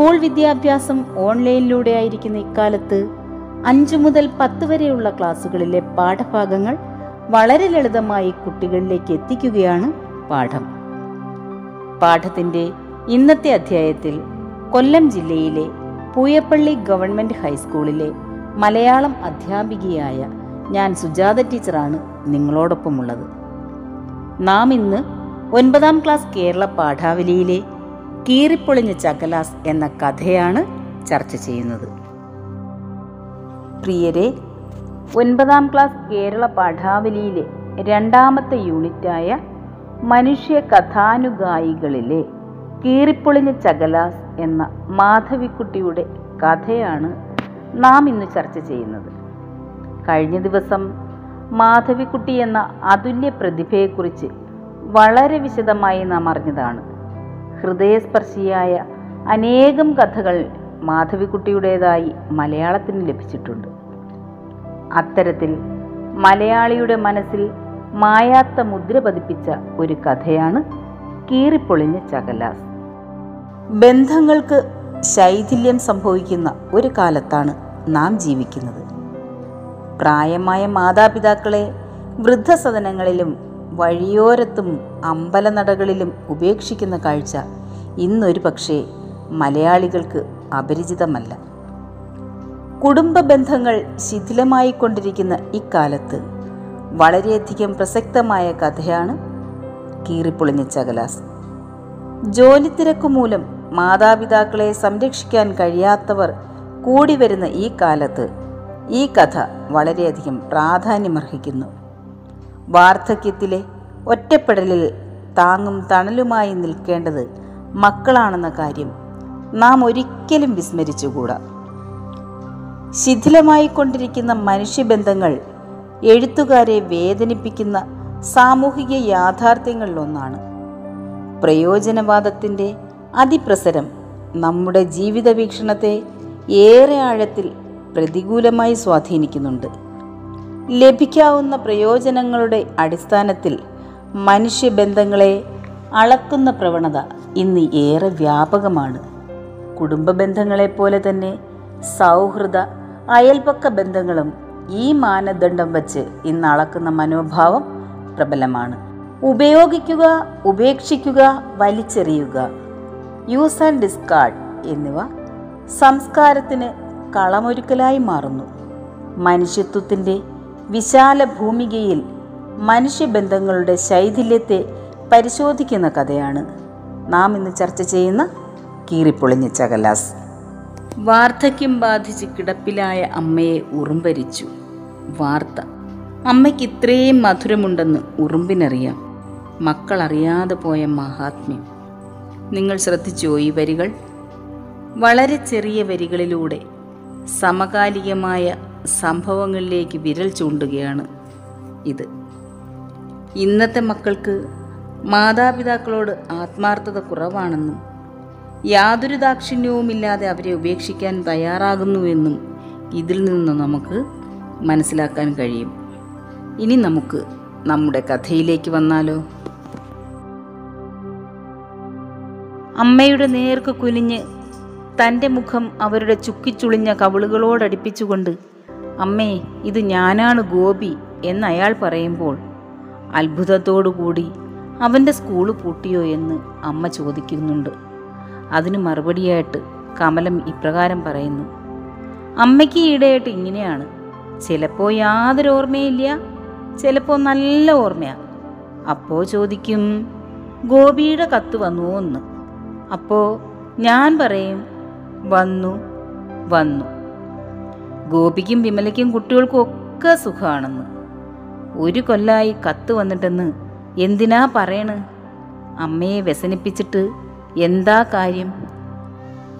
School വിദ്യാഭ്യാസം ഓൺലൈനിലൂടെ ആയിരിക്കുന്ന ഇക്കാലത്ത് അഞ്ചു മുതൽ പത്ത് വരെയുള്ള ക്ലാസ്സുകളിലെ പാഠഭാഗങ്ങൾ വളരെ ലളിതമായി കുട്ടികളിലേക്ക് എത്തിക്കുകയാണ് പാഠം. പാഠത്തിന്റെ ഇന്നത്തെ അധ്യായത്തിൽ കൊല്ലം ജില്ലയിലെ പൂയപ്പള്ളി ഗവൺമെന്റ് ഹൈസ്കൂളിലെ മലയാളം അധ്യാപികയായ ഞാൻ സുജാത ടീച്ചറാണ് നിങ്ങളോടൊപ്പമുള്ളത്. നാം ഇന്ന് ഒൻപതാം ക്ലാസ് കേരള പാഠാവലിയിലെ കീറിപ്പൊളിഞ്ഞ ചകലാസ് എന്ന കഥയാണ് ചർച്ച ചെയ്യുന്നത്. പ്രിയരെ ഒൻപതാം ക്ലാസ് കേരള പാഠാവലിയിലെ രണ്ടാമത്തെ യൂണിറ്റായ മനുഷ്യ കഥാനുഗായികളിലെ കീറിപ്പൊളിഞ്ഞ ചകലാസ് എന്ന മാധവിക്കുട്ടിയുടെ കഥയാണ് നാം ഇന്ന് ചർച്ച ചെയ്യുന്നത്. കഴിഞ്ഞ ദിവസം മാധവിക്കുട്ടി എന്ന അതുല്യ പ്രതിഭയെക്കുറിച്ച് വളരെ വിശദമായി നാം അറിഞ്ഞതാണ്. ഹൃദയസ്പർശിയായ അനേകം കഥകൾ മാധവിക്കുട്ടിയുടേതായി മലയാളത്തിന് ലഭിച്ചിട്ടുണ്ട്. അത്തരത്തിൽ മലയാളിയുടെ മനസ്സിൽ മായാത്ത മുദ്ര പതിപ്പിച്ച ഒരു കഥയാണ് കീറിപ്പൊളിഞ്ഞ ചകലാസ്. ബന്ധങ്ങൾക്ക് ശൈഥില്യം സംഭവിക്കുന്ന ഒരു കാലത്താണ് നാം ജീവിക്കുന്നത്. പ്രായമായ മാതാപിതാക്കളെ വൃദ്ധസദനങ്ങളിലും വഴിയോരത്തും അമ്പലനടകളിലും ഉപേക്ഷിക്കുന്ന കാഴ്ച ഇന്നൊരു പക്ഷേ മലയാളികൾക്ക് അപരിചിതമല്ല. കുടുംബ ബന്ധങ്ങൾ ശിഥിലമായിക്കൊണ്ടിരിക്കുന്ന ഇക്കാലത്ത് വളരെയധികം പ്രസക്തമായ കഥയാണ് കീറിപ്പൊളിഞ്ഞ ചകലാസ്. ജോലി തിരക്കു മൂലം മാതാപിതാക്കളെ സംരക്ഷിക്കാൻ കഴിയാത്തവർ കൂടി വരുന്ന ഈ കാലത്ത് ഈ കഥ വളരെയധികം പ്രാധാന്യമർഹിക്കുന്നു. വാർദ്ധക്യത്തിലെ ഒറ്റപ്പെടലിൽ താങ്ങും തണലുമായി നിൽക്കേണ്ടത് മക്കളാണെന്ന കാര്യം നാം ഒരിക്കലും വിസ്മരിച്ചുകൂടാ. ശിഥിലമായി കൊണ്ടിരിക്കുന്ന മനുഷ്യബന്ധങ്ങൾ എഴുത്തുകാരെ വേദനിപ്പിക്കുന്ന സാമൂഹിക യാഥാർത്ഥ്യങ്ങളിലൊന്നാണ് പ്രയോജനവാദത്തിന്റെ അതിപ്രസരം നമ്മുടെ ജീവിത വീക്ഷണത്തെ ഏറെ ആഴത്തിൽ പ്രതികൂലമായി സ്വാധീനിക്കുന്നുണ്ട്. ലഭിക്കാവുന്ന പ്രയോജനങ്ങളുടെ അടിസ്ഥാനത്തിൽ മനുഷ്യബന്ധങ്ങളെ അളക്കുന്ന പ്രവണത ഇന്ന് ഏറെ വ്യാപകമാണ്. കുടുംബ ബന്ധങ്ങളെപ്പോലെ തന്നെ സൗഹൃദ അയൽപക്ക ബന്ധങ്ങളും ഈ മാനദണ്ഡം വച്ച് ഇന്ന് അളക്കുന്ന മനോഭാവം പ്രബലമാണ്. ഉപയോഗിക്കുക ഉപേക്ഷിക്കുക വലിച്ചെറിയുക യൂസ് ആൻഡ് ഡിസ്കാർഡ് എന്നിവ സംസ്കാരത്തിന് കളമൊരുക്കലായി മാറുന്നു. മനുഷ്യത്വത്തിന്റെ വിശാല ഭൂമികയിൽ മനുഷ്യബന്ധങ്ങളുടെ ശൈഥില്യത്തെ പരിശോധിക്കുന്ന കഥയാണ്. നാം ഇന്ന് ചർച്ച ചെയ്യുന്ന കീറിപ്പൊളിഞ്ഞ ചകലാസ്. വാർദ്ധക്യം ബാധിച്ച് കിടപ്പിലായ അമ്മയെ ഉറുമ്പരിച്ചു. വാർത്ത. അമ്മയ്ക്ക് ഇത്രയും മധുരമുണ്ടെന്ന് ഉറുമ്പിനറിയാം. മക്കൾ അറിയാതെ പോയ മഹാത്മ്യം. നിങ്ങൾ ശ്രദ്ധിച്ചോ ഈ വരികൾ? വളരെ ചെറിയ വരികളിലൂടെ സമകാലികമായ സംഭവങ്ങളിലേക്ക് വിരൽ ചൂണ്ടുകയാണ് ഇത്. ഇന്നത്തെ മക്കൾക്ക് മാതാപിതാക്കളോട് ആത്മാർത്ഥത കുറവാണെന്നും യാതൊരു ദാക്ഷിണ്യവുമില്ലാതെ അവരെ ഉപേക്ഷിക്കാൻ തയ്യാറാകുന്നുവെന്നും ഇതിൽ നിന്ന് നമുക്ക് മനസ്സിലാക്കാൻ കഴിയും. ഇനി നമുക്ക് നമ്മുടെ കഥയിലേക്ക് വന്നാലോ? അമ്മയുടെ നേർക്ക് കുനിഞ്ഞ് തന്റെ മുഖം അവരുടെ ചുക്കിച്ചുളിഞ്ഞ കവിളുകളോടടുപ്പിച്ചുകൊണ്ട് അമ്മേ ഇത് ഞാനാണ് ഗോപി എന്ന് അയാൾ പറയുമ്പോൾ അത്ഭുതത്തോടുകൂടി അവന്റെ സ്കൂൾ പൂട്ടിയോ എന്ന് അമ്മ ചോദിക്കുന്നുണ്ട്. അതിന് മറുപടിയായിട്ട് കമലം ഇപ്രകാരം പറയുന്നു. അമ്മയ്ക്ക് ഈടെയായിട്ട് ഇങ്ങനെയാണ്. ചിലപ്പോൾ യാതൊരു ഓർമ്മയില്ല ചിലപ്പോൾ നല്ല ഓർമ്മയാണ് അപ്പോൾ ചോദിക്കും ഗോപിയുടെ കത്ത് വന്നുവോ എന്ന് അപ്പോൾ ഞാൻ പറയും വന്നു വന്നു. ഗോപിക്കും വിമലയ്ക്കും കുട്ടികൾക്കും ഒക്കെ സുഖമാണെന്ന് ഒരു കൊല്ലായി കത്ത് വന്നിട്ടെന്ന് എന്തിനാ പറയണ്? അമ്മയെ വ്യസനിപ്പിച്ചിട്ട് എന്താ കാര്യം?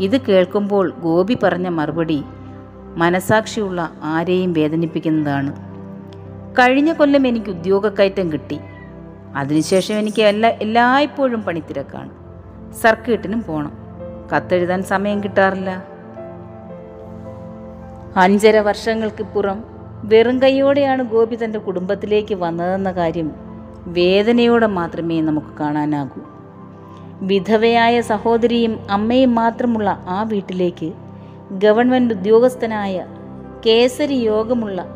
ഇത് കേൾക്കുമ്പോൾ ഗോപി പറഞ്ഞ മറുപടി മനസാക്ഷിയുള്ള ആരെയും വേദനിപ്പിക്കുന്നതാണ്. കഴിഞ്ഞ കൊല്ലം എനിക്ക് ഉദ്യോഗക്കയറ്റം കിട്ടി. അതിനുശേഷം എനിക്ക് എല്ലാ എല്ലായ്പ്പോഴും പണിത്തിരക്കാണ്. സർക്കിട്ടിനും പോകണം കത്തെഴുതാൻ സമയം കിട്ടാറില്ല. അഞ്ചര വർഷങ്ങൾക്കിപ്പുറം വെറും കൈയോടെയാണ് ഗോപി തന്റെ കുടുംബത്തിലേക്ക് വന്നതെന്ന കാര്യം വേദനയോടെ മാത്രമേ നമുക്ക് കാണാനാകൂ. വിധവയായ സഹോദരിയും അമ്മയും മാത്രമുള്ള ആ വീട്ടിലേക്ക് ഗവൺമെന്റ് ഉദ്യോഗസ്ഥനായ കേസരി യോഗമുള്ള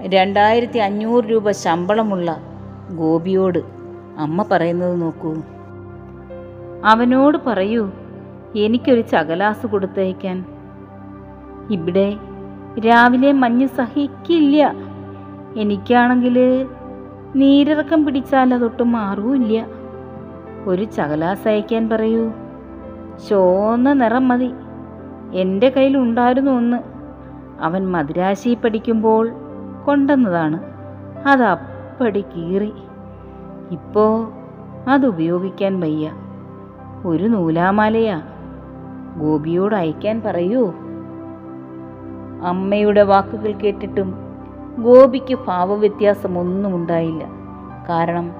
രണ്ടായിരത്തി അഞ്ഞൂറ് രൂപ ശമ്പളമുള്ള ഗോപിയോട് അമ്മ പറയുന്നത് നോക്കൂ. അവനോട് പറയൂ എനിക്കൊരു ചകലാസ് കൊടുത്തയക്കാൻ. ഇവിടെ രാവിലെ മഞ്ഞ് സഹിക്കില്ല. എനിക്കാണെങ്കിൽ നീരിറക്കം പിടിച്ചാൽ അതൊട്ടും മാറുമില്ല ഒരു ചകലാസ് അയക്കാൻ പറയൂ. ചോന്ന നിറം മതി. എന്റെ കയ്യിൽ ഉണ്ടായിരുന്നു ഒന്ന്. അവൻ മദ്രാശി പഠിക്കുമ്പോൾ കൊണ്ടുവന്നതാണ്. അത് അപ്പടി കീറി. ഇപ്പോൾ അത് ഉപയോഗിക്കാൻ വയ്യ. ഒരു നൂലാമാലയാ. ഗോപിയോട് അയക്കാൻ പറയൂ. അമ്മയുടെ വാക്കുകൾ കേട്ടിട്ടും ഗോപിക്ക് ഭാവവ്യത്യാസമൊന്നും ഉണ്ടായില്ല കാരണം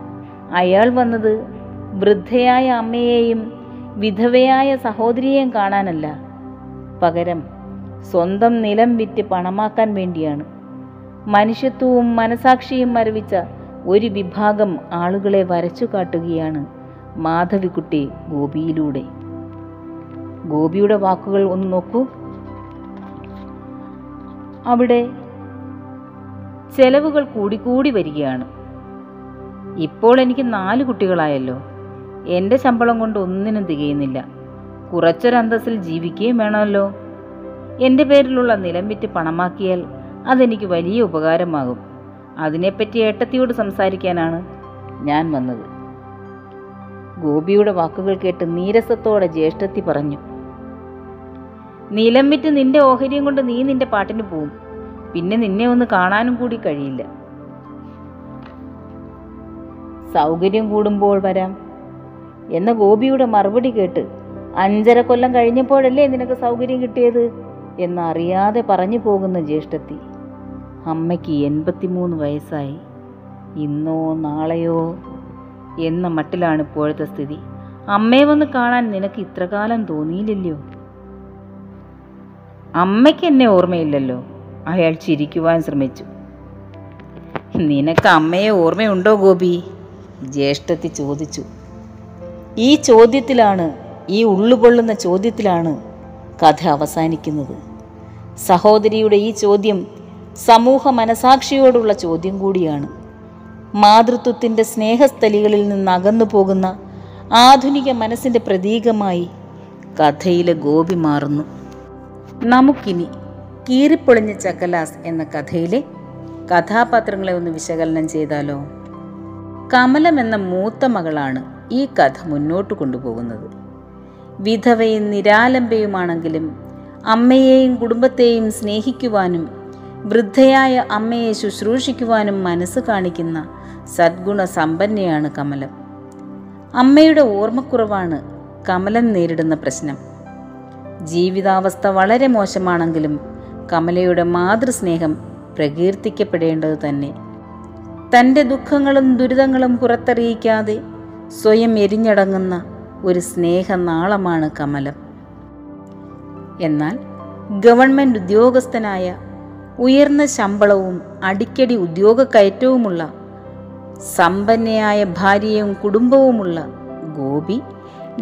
അയാൾ വന്നത് വൃദ്ധയായ അമ്മയെയും വിധവയായ സഹോദരിയെയും കാണാനല്ല. പകരം സ്വന്തം നിലം വിറ്റ് പണമാക്കാൻ വേണ്ടിയാണ്. മനുഷ്യത്വവും മനസാക്ഷിയും മരവിച്ച ഒരു വിഭാഗം ആളുകളെ വരച്ചു കാട്ടുകയാണ് മാധവിക്കുട്ടി ഗോപിയിലൂടെ. ഗോപിയുടെ വാക്കുകൾ ഒന്ന് നോക്കൂ. അവിടെ ചെലവുകൾ കൂടിക്കൂടി വരികയാണ്. ഇപ്പോൾ എനിക്ക് നാല് കുട്ടികളായല്ലോ. എന്റെ ശമ്പളം കൊണ്ട് ഒന്നിനും തികയുന്നില്ല. കുറച്ചൊരന്തസ്സിൽ ജീവിക്കുകയും വേണമല്ലോ. എന്റെ പേരിലുള്ള നിലം വിറ്റ് പണമാക്കിയാൽ അതെനിക്ക് വലിയ ഉപകാരമാകും. അതിനെപ്പറ്റി ഏട്ടത്തിയോട് സംസാരിക്കാനാണ് ഞാൻ വന്നത്. ഗോപിയുടെ വാക്കുകൾ കേട്ട് നീരസത്തോടെ ജ്യേഷ്ഠത്തി പറഞ്ഞു നിലം വിറ്റ് നിന്റെ ഓഹരിയും കൊണ്ട് നീ നിന്റെ പാട്ടിന് പോവും. പിന്നെ നിന്നെ ഒന്ന് കാണാനും കൂടി കഴിയില്ല. സൗകര്യം കൂടുമ്പോൾ വരാം. എന്ന ഗോപിയുടെ മറുപടി കേട്ട് അഞ്ചര കൊല്ലം കഴിഞ്ഞപ്പോഴല്ലേ നിനക്ക് സൗകര്യം കിട്ടിയത് എന്നറിയാതെ പറഞ്ഞു പോകുന്ന ജ്യേഷ്ഠത്തി. അമ്മയ്ക്ക് എൺപത്തിമൂന്ന് വയസ്സായി. ഇന്നോ നാളെയോ എന്ന മട്ടിലാണ് ഇപ്പോഴത്തെ സ്ഥിതി. അമ്മയെ വന്ന് കാണാൻ നിനക്ക് ഇത്രകാലം തോന്നിയില്ലല്ലോ. അമ്മയ്ക്ക് എന്നെ ഓർമ്മയില്ലല്ലോ. അയാൾ ചിരിക്കുവാൻ ശ്രമിച്ചു. നിനക്ക് അമ്മയെ ഓർമ്മയുണ്ടോ ഗോപി? ജ്യേഷ്ഠത്തി ചോദിച്ചു. ഈ ചോദ്യത്തിലാണ് ഈ ഉള്ളുകൊള്ളുന്ന ചോദ്യത്തിലാണ് കഥ അവസാനിക്കുന്നത്. സഹോദരിയുടെ ഈ ചോദ്യം സമൂഹ മനസാക്ഷിയോടുള്ള ചോദ്യം കൂടിയാണ്. മാതൃത്വത്തിന്റെ സ്നേഹസ്ഥലികളിൽ നിന്ന് അകന്നു പോകുന്ന ആധുനിക മനസ്സിന്റെ പ്രതീകമായി കഥയിലെ ഗോപി മാറുന്നു. നമുക്കിനി കീറിപ്പൊളിഞ്ഞ ചക്കലാസ് എന്ന കഥയിലെ കഥാപാത്രങ്ങളെ ഒന്ന് വിശകലനം ചെയ്താലോ? കമലം എന്ന മൂത്ത മകളാണ് ഈ കഥ മുന്നോട്ട് കൊണ്ടുപോകുന്നത്. വിധവയും നിരാലംബയുമാണെങ്കിലും അമ്മയെയും കുടുംബത്തെയും സ്നേഹിക്കുവാനും വൃദ്ധയായ അമ്മയെ ശുശ്രൂഷിക്കുവാനും മനസ്സ് കാണിക്കുന്ന സദ്ഗുണ സമ്പന്നയാണ് കമലം. അമ്മയുടെ ഓർമ്മക്കുറവാണ് കമലം നേരിടുന്ന പ്രശ്നം. ജീവിതാവസ്ഥ വളരെ മോശമാണെങ്കിലും കമലയുടെ മാതൃസ്നേഹം പ്രകീർത്തിക്കപ്പെടേണ്ടത് തന്നെ. തന്റെ ദുഃഖങ്ങളും ദുരിതങ്ങളും പുറത്തറിയിക്കാതെ സ്വയം എരിഞ്ഞടങ്ങുന്ന ഒരു സ്നേഹനാളമാണ് കമലം. എന്നാൽ ഗവൺമെന്റ് ഉദ്യോഗസ്ഥനായ ഉയർന്ന ശമ്പളവും അടിക്കടി ഉദ്യോഗക്കയറ്റവുമുള്ള സമ്പന്നയായ ഭാര്യയും കുടുംബവുമുള്ള ഗോപി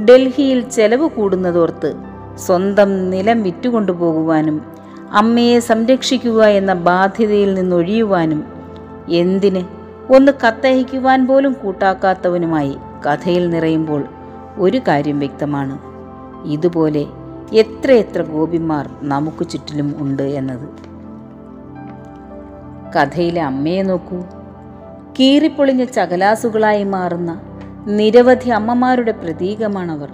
ഡൽഹിയിൽ ചെലവ് കൂടുന്നതോർത്ത് സ്വന്തം നിലം വിറ്റുകൊണ്ടുപോകുവാനും അമ്മയെ സംരക്ഷിക്കുക എന്ന ബാധ്യതയിൽ നിന്നൊഴിയുവാനും എന്തിന് ഒന്ന് കത്തയക്കുവാൻ പോലും കൂട്ടാക്കാത്തവനുമായി കഥയിൽ നിറയുമ്പോൾ ഒരു കാര്യം വ്യക്തമാണ്. ഇതുപോലെ എത്രയെത്ര ഗോപിമാർ നമുക്ക് ചുറ്റിലും ഉണ്ട് എന്നത്. കഥയിലെ അമ്മയെ നോക്കൂ. കീറിപ്പൊളിഞ്ഞ ചകലാസുകളായി മാറുന്ന നിരവധി അമ്മമാരുടെ പ്രതീകമാണവർ.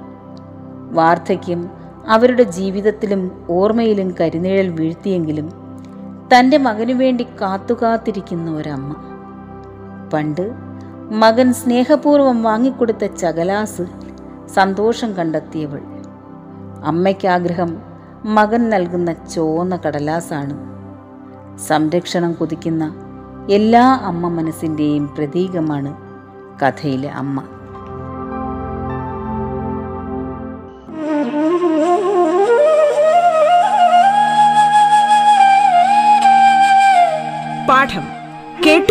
വാർദ്ധക്യം അവരുടെ ജീവിതത്തിലും ഓർമ്മയിലും കരിനിഴൽ വീഴ്ത്തിയെങ്കിലും തന്റെ മകനു വേണ്ടി കാത്തുകാത്തിരിക്കുന്ന ഒരമ്മ. പണ്ട് മകൻ സ്നേഹപൂർവം വാങ്ങിക്കൊടുത്ത ചകലാസ് സന്തോഷം കണ്ടെത്തിയവൾ. അമ്മയ്ക്കാഗ്രഹം മകൻ നൽകുന്ന ചോന്ന കടലാസാണ്. സംരക്ഷണം കൊതിക്കുന്ന എല്ലാ അമ്മ മനസ്സിന്റെയും പ്രതീകമാണ് കഥയിലെ അമ്മ.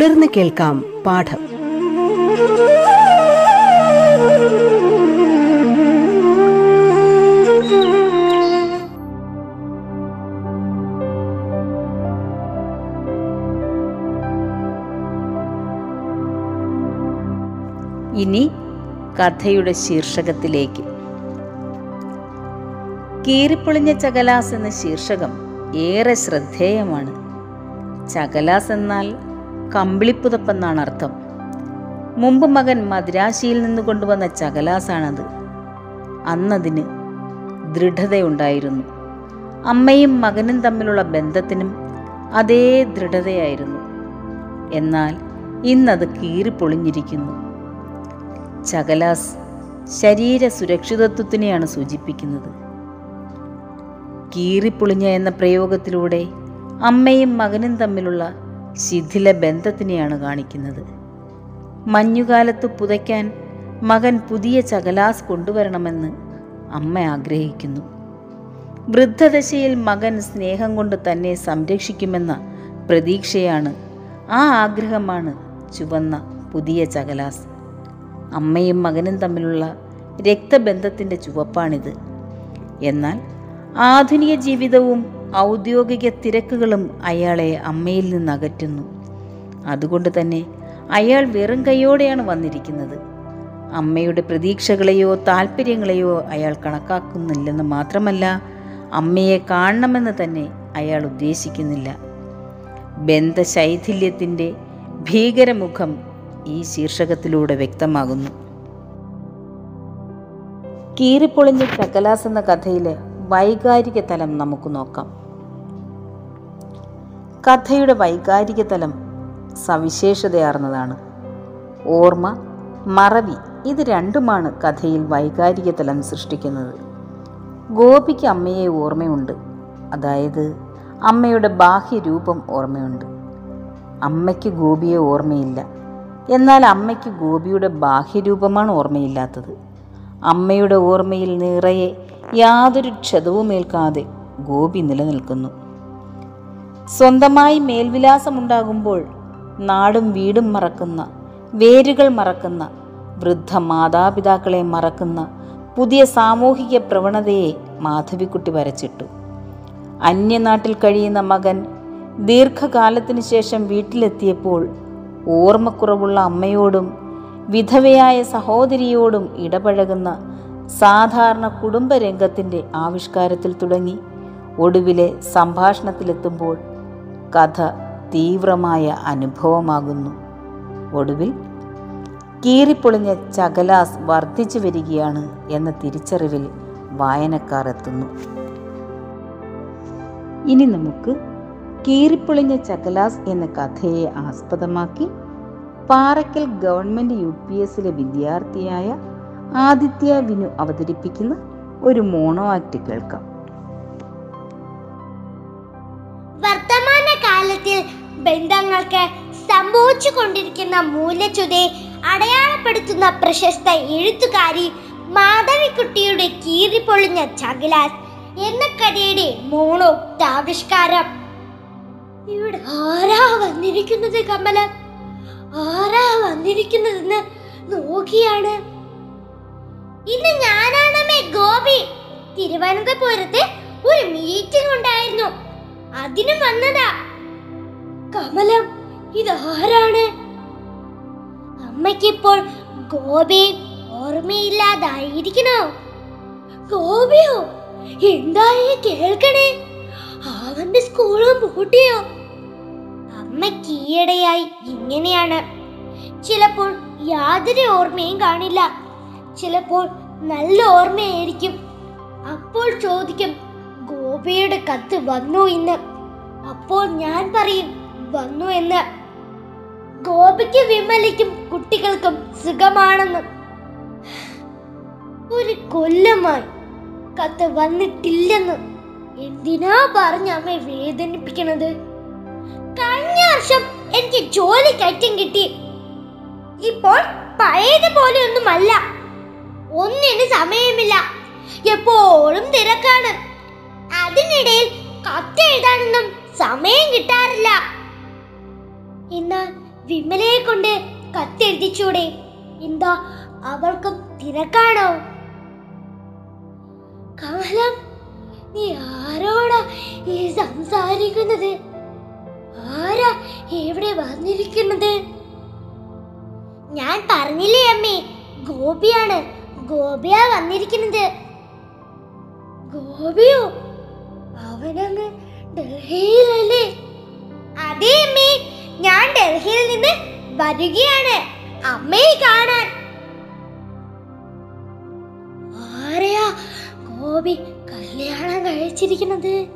തുടർന്ന് കേൾക്കാം പാഠം. ഇനി കഥയുടെ ശീർഷകത്തിലേക്ക്. കീറിപ്പൊളിഞ്ഞ ചകലാസ് എന്ന ശീർഷകം ഏറെ ശ്രദ്ധേയമാണ്. ചകലാസ് എന്നാൽ കമ്പിളിപ്പുതപ്പെന്നാണ് അർത്ഥം. മുമ്പ് മകൻ മദ്രാശിയിൽ നിന്ന് കൊണ്ടുവന്ന ചകലാസാണത്. അന്നതിന് ദൃഢതയുണ്ടായിരുന്നു. അമ്മയും മകനും തമ്മിലുള്ള ബന്ധത്തിനും അതേ ദൃഢതയായിരുന്നു. എന്നാൽ ഇന്നത് കീറിപ്പൊളിഞ്ഞിരിക്കുന്നു. ചകലാസ് ശരീര സുരക്ഷിതത്വത്തിനെയാണ് സൂചിപ്പിക്കുന്നത്. കീറിപ്പൊളിഞ്ഞ എന്ന പ്രയോഗത്തിലൂടെ അമ്മയും മകനും തമ്മിലുള്ള ശിഥില ബന്ധത്തിനെയാണ് കാണിക്കുന്നത്. മഞ്ഞുകാലത്ത് പുതയ്ക്കാൻ മകൻ പുതിയ ചകലാസ് കൊണ്ടുവരണമെന്ന് അമ്മ ആഗ്രഹിക്കുന്നു. വൃദ്ധദശയിൽ മകൻ സ്നേഹം കൊണ്ട് തന്നെ സംരക്ഷിക്കുമെന്ന പ്രതീക്ഷയാണ് ആ ആഗ്രഹമാണ് ചുവന്ന പുതിയ ചകലാസ്. അമ്മയും മകനും തമ്മിലുള്ള രക്തബന്ധത്തിന്റെ ചുവപ്പാണിത്. എന്നാൽ ആധുനിക ജീവിതവും ഔദ്യോഗിക തിരക്കുകളും അയാളെ അമ്മയിൽ നിന്ന് അകറ്റുന്നു അതുകൊണ്ട് തന്നെ അയാൾ വെറും കൈയോടെയാണ് വന്നിരിക്കുന്നത്. അമ്മയുടെ പ്രതീക്ഷകളെയോ താല്പര്യങ്ങളെയോ അയാൾ കണക്കാക്കുന്നില്ലെന്ന് മാത്രമല്ല അമ്മയെ കാണണമെന്ന് തന്നെ അയാൾ ഉദ്ദേശിക്കുന്നില്ല. ബന്ധശൈഥില്യത്തിന്റെ ഭീകരമുഖം ഈ ശീർഷകത്തിലൂടെ വ്യക്തമാകുന്നു. കീറിപ്പൊളിഞ്ഞ ചക്കലാസ് എന്ന കഥയിലെ വൈകാരിക തലം നമുക്ക് നോക്കാം. കഥയുടെ വൈകാരിക തലം സവിശേഷതയാർന്നതാണ്. ഓർമ്മ മറവി ഇത് രണ്ടുമാണ് കഥയിൽ വൈകാരിക തലം സൃഷ്ടിക്കുന്നത്. ഗോപിക്ക് അമ്മയെ ഓർമ്മയുണ്ട്. അതായത് അമ്മയുടെ ബാഹ്യരൂപം ഓർമ്മയുണ്ട്. അമ്മയ്ക്ക് ഗോപിയെ ഓർമ്മയില്ല. എന്നാൽ അമ്മയ്ക്ക് ഗോപിയുടെ ബാഹ്യരൂപമാണ് ഓർമ്മയില്ലാത്തത്. അമ്മയുടെ ഓർമ്മയിൽ നിറയെ യാതൊരു ക്ഷതവുമേൽക്കാതെ ഗോപി നിലനിൽക്കുന്നു. സ്വന്തമായി മേൽവിലാസമുണ്ടാകുമ്പോൾ നാടും വീടും മറക്കുന്ന വേരുകൾ മറക്കുന്ന വൃദ്ധ മാതാപിതാക്കളെ മറക്കുന്ന പുതിയ സാമൂഹിക പ്രവണതയെ മാധവിക്കുട്ടി വരച്ചിട്ടു. അന്യനാട്ടിൽ കഴിയുന്ന മകൻ ദീർഘകാലത്തിനു ശേഷം വീട്ടിലെത്തിയപ്പോൾ ഓർമ്മക്കുറവുള്ള അമ്മയോടും വിധവയായ സഹോദരിയോടും ഇടപഴകുന്ന സാധാരണ കുടുംബരംഗത്തിന്റെ ആവിഷ്കാരത്തിൽ തുടങ്ങി. ഒടുവിലെ സംഭാഷണത്തിലെത്തുമ്പോൾ കഥ തീവ്രമായ അനുഭവമാകുന്നു. ഒടുവിൽ കീറിപ്പൊളിഞ്ഞ ചകലാസ് വർദ്ധിച്ചു വരികയാണ് എന്ന തിരിച്ചറിവിൽ വായനക്കാർ എത്തുന്നു. ഇനി നമുക്ക് കീറിപ്പൊളിഞ്ഞ ചകലാസ് എന്ന കഥയെ ആസ്പദമാക്കി പാറയ്ക്കൽ ഗവൺമെന്റ് യു പി എസിലെ വിദ്യാർത്ഥിയായ ആദിത്യ വിനു അവതരിപ്പിക്കുന്ന ഒരു മോണോ ആക്ട് കേൾക്കാം. ബന്ധങ്ങൾക്ക് സംഭവിച്ചു കൊണ്ടിരിക്കുന്ന മൂല്യച്യുതയെ അടയാളപ്പെടുത്തുന്ന പ്രശസ്ത എഴുത്തുകാരി മാധവിക്കുട്ടിയുടെ കീറിപ്പൊളിഞ്ഞ ചകിലാസ് എന്ന കഥയുടെ മോണോക്താവിഷ്കാരം. ഇവിടെ ആരാ വന്നിരിക്കുന്നത് കമല? ആരാ വന്നിരിക്കുന്നതെന്ന് നോക്കിയാണ്. ഇന്ന് ഞാനാണമ്മേ ഗോപി. തിരുവനന്തപുരത്ത് ഒരു മീറ്റിംഗ് ഉണ്ടായിരുന്നു. അതിനും വന്നതാ. കമലം ഇതാരാണ് അമ്മയ്ക്കിപ്പോൾ ഗോപി ഓർമ്മയില്ലാതായിരിക്കണോ? ഗോപിയോ എന്തായി കേൾക്കണേ? അവന്റെ സ്കൂളും പൂട്ടിയോ? അമ്മയ്ക്ക് ഈയിടെയായി ഇങ്ങനെയാണ്. ചിലപ്പോൾ യാതൊരു ഓർമ്മയും കാണില്ല. ചിലപ്പോൾ നല്ല ഓർമ്മയായിരിക്കും. അപ്പോൾ ചോദിക്കും ഗോപിയുടെ കത്ത് വന്നു ഇന്ന് അപ്പോൾ ഞാൻ പറയും വന്നു എന്ന് ഗോപിക്ക് വിമലിക്കും കുട്ടികൾക്കും സുഖമാണെന്ന്. ഒരു കൊല്ലമായി കത്ത് വന്നിട്ടില്ലെന്ന് എന്തിനാ പറഞ്ഞ അമ്മ വേദനിപ്പിക്കണത്? കഴിഞ്ഞ വർഷം എനിക്ക് ജോലി കയറ്റം കിട്ടി. ഇപ്പോൾ പഴയതുപോലെ ഒന്നുമല്ല. ഒന്നിന് സമയമില്ല. എപ്പോഴും തിരക്കാണ്. അതിനിടയിൽ കത്തെഴുതാനൊന്നും സമയം കിട്ടാറില്ല. എന്നാൽ വിമലയെ കൊണ്ട് കത്തെഴുതിച്ചൂടെ. എന്താ അവൾക്കും തിരക്കാണോ? കമലം നീ ആരോടാ ഈ സംസാരിക്കുന്നത്? ആരാ എവിടെ വന്നിരിക്കുന്നത്? ഞാൻ പറഞ്ഞില്ലേ അമ്മേ ഗോപിയാണ്. ഗോപിയാ വന്നിരിക്കുന്നത്. ഗോപിയോ? അവനങ്ങ് ഡൽഹിയിലല്ലേ? അതേ അമ്മേ. ഞാൻ ഡൽഹിയിൽ നിന്ന് വരികയാണ്. അമ്മയെ കാണാൻ. ആരെയാ ഗോപി കല്യാണം കഴിച്ചിരിക്കുന്നത്?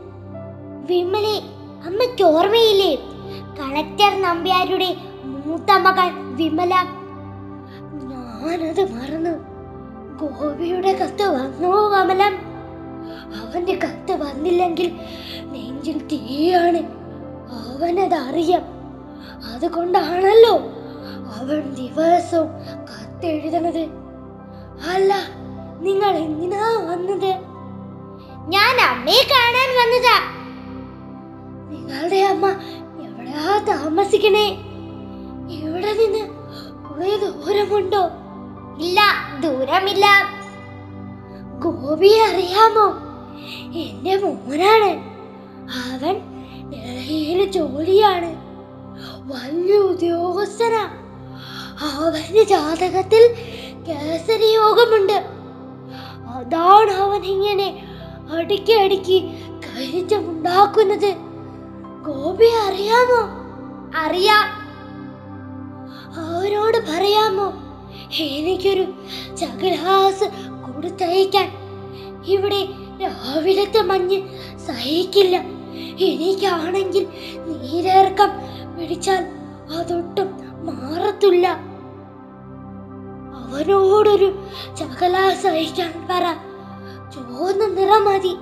വിമലെ അമ്മയ്ക്ക് ഓർമ്മയില്ലേ? കളക്ടർ നമ്പ്യാരുടെ മൂത്ത മകൾ വിമല. ഞാനത് മറന്നു. ഗോപിയുടെ കത്ത് വന്നോ കമലം അവന്റെ കത്ത് വന്നില്ലെങ്കിൽ നെഞ്ചിൽ തീയാണ്. അവനത് അറിയാം അതുകൊണ്ടാണല്ലോ അവൻ ദിവസവും കത്തെഴുതണത്. അല്ല നിങ്ങൾ എന്തിനാ വന്നത്? ഞാൻ അമ്മയെ കാണാൻ വന്നതാ. നിങ്ങളുടെ അമ്മ എവിടെയാ താമസിക്കണേ? എവിടെ നിന്ന് കുറെ ദൂരമുണ്ടോ? ഇല്ല ദൂരമില്ല. ഗോപിയെ അറിയാമോ? എന്റെ മോനാണ്. അവൻ ഡൽഹിയിൽ ജോലിയാണ്. വലിയ ഉദ്യോഗസ്ഥനാ അവന്റെ ജാതകത്തിൽ കേസരി യോഗമുണ്ട് അതാണ് അവൻ ഇങ്ങനെ അടുക്കി അടുക്കി കയറ്റമുണ്ടാക്കുന്നത് ഗോപി അറിയാമോ? അറിയാം. അവരോട് പറയാമോ? എനിക്കൊരു ചകലാസ് കൊടുത്തയക്കാൻ. ഇവിടെ രാവിലത്തെ മഞ്ഞ് സഹിക്കില്ല. എനിക്കാണെങ്കിൽ നീരിറക്കം പിടിച്ചാൽ അതൊട്ടും മാറത്തില്ല. അവനോടൊരു ചകല സഹിക്കാൻ പറ. ചുവന്ന നിറം മതി.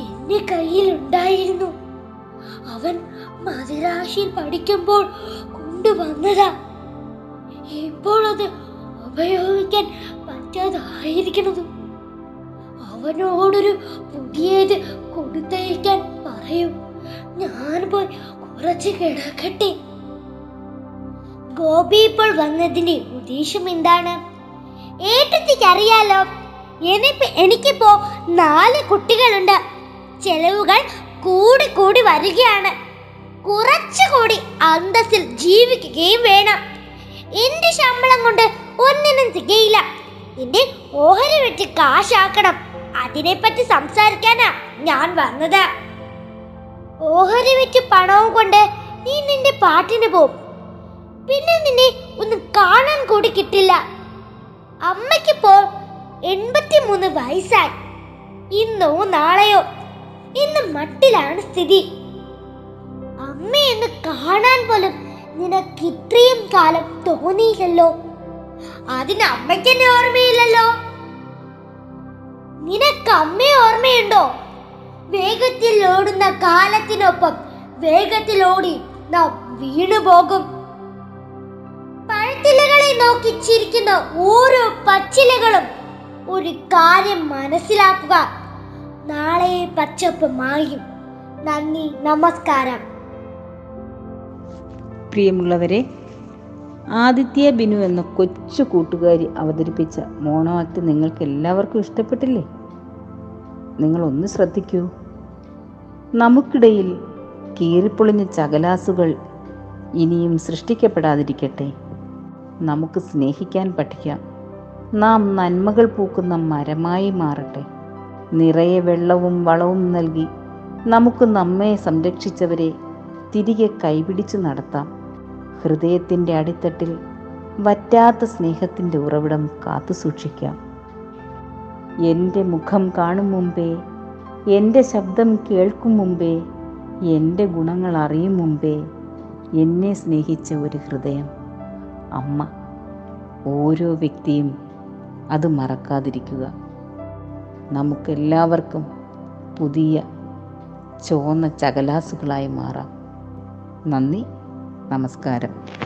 എന്റെ കയ്യിലുണ്ടായിരുന്നു. അവൻ മദിരാശിയിൽ പഠിക്കുമ്പോൾ കൊണ്ടുവന്നതാ. ഇപ്പോൾ അത് ഉപയോഗിക്കാൻ പറ്റാതായിരിക്കണത്. അവനോടൊരു പുതിയത് കൊടുത്തയക്കാൻ പറയും. ഞാൻ പോയി കുറച്ച് കിടക്കട്ടെ. ഗോപി ഇപ്പോൾ വന്നതിന്റെ ഉദ്ദേശം എന്താണ് ഏട്ടത്തിക്ക് അറിയാലോ എനിക്ക് എനിക്കിപ്പോ നാല് കുട്ടികളുണ്ട്. ചെലവുകൾ കൂടി കൂടി വരികയാണ്. കുറച്ചുകൂടി അന്തസ്സിൽ ജീവിക്കുകയും വേണം. എന്റെ ശമ്പളം കൊണ്ട് ഒന്നിനും തികയില്ല. എന്റെ ഓഹരി വെച്ച് കാശാക്കണം. അതിനെപ്പറ്റി സംസാരിക്കാനാ ഞാൻ വന്നത്. ഓഹരി വെച്ച് പണവും കൊണ്ട് നീ നിന്റെ പാട്ടിന് പോവും. പിന്നെ നിന്നെ ഒന്ന് കാണാൻ കൂടി കിട്ടില്ല. അമ്മയ്ക്കിപ്പോൾ എൺപത്തിമൂന്ന് വയസ്സായി. ഇന്നോ നാളെയോ? ഇന്ന് മട്ടിലാണ് സ്ഥിതി. അമ്മയെന്ന് കാണാൻ പോലും നിനക്ക് ഇത്രയും കാലം തോന്നിയില്ലല്ലോ. അതിന് അമ്മയ്ക്കെന്നെ ഓർമ്മയില്ലല്ലോ. നിനക്ക് അമ്മയെ ഓർമ്മയുണ്ടോ? വേഗത്തിൽ ഓടുന്ന കാലത്തിനൊപ്പം വേഗത്തിൽ ഓടി നാം വീണുപോകും പഴത്തിലകളെ നോക്കി ചിരിക്കുന്ന ഓരോ പച്ചിലകളും ഒരു കാര്യം മനസ്സിലാക്കുക. നാളെ പച്ചപ്പ് മായും നന്ദി നമസ്കാരം. പ്രിയമുള്ളവരെ ആദിത്യ ബിനു എന്ന കൊച്ചു കൂട്ടുകാരി അവതരിപ്പിച്ച മോണോ ആക്ട് നിങ്ങൾക്ക് എല്ലാവർക്കും ഇഷ്ടപ്പെട്ടില്ലേ? നിങ്ങൾ ഒന്ന് ശ്രദ്ധിക്കൂ. നമുക്കിടയിൽ കീറിപ്പൊളിഞ്ഞ ചകലാസുകൾ ഇനിയും സൃഷ്ടിക്കപ്പെടാതിരിക്കട്ടെ. നമുക്ക് സ്നേഹിക്കാൻ പഠിക്കാം. നാം നന്മകൾ പൂക്കുന്ന മരമായി മാറട്ടെ. നിറയെ വെള്ളവും വളവും നൽകി നമുക്ക് നമ്മെ സംരക്ഷിച്ചവരെ തിരികെ കൈപിടിച്ചു നടത്താം. ഹൃദയത്തിന്റെ അടിത്തട്ടിൽ വറ്റാത്ത സ്നേഹത്തിന്റെ ഉറവിടം കാത്തു സൂക്ഷിക്കാം എന്റെ മുഖം കാണും മുമ്പേ എന്റെ ശബ്ദം കേൾക്കും മുമ്പേ എന്റെ ഗുണങ്ങൾ അറിയും മുമ്പേ എന്നെ സ്നേഹിച്ച ഒരു ഹൃദയം. അമ്മ ഓരോ വ്യക്തിയും അത് മറക്കാതിരിക്കുക. നമുക്കെല്ലാവർക്കും പുതിയ ചുവന്ന ചകലാസുകളായി മാറാം. നന്ദി നമസ്കാരം.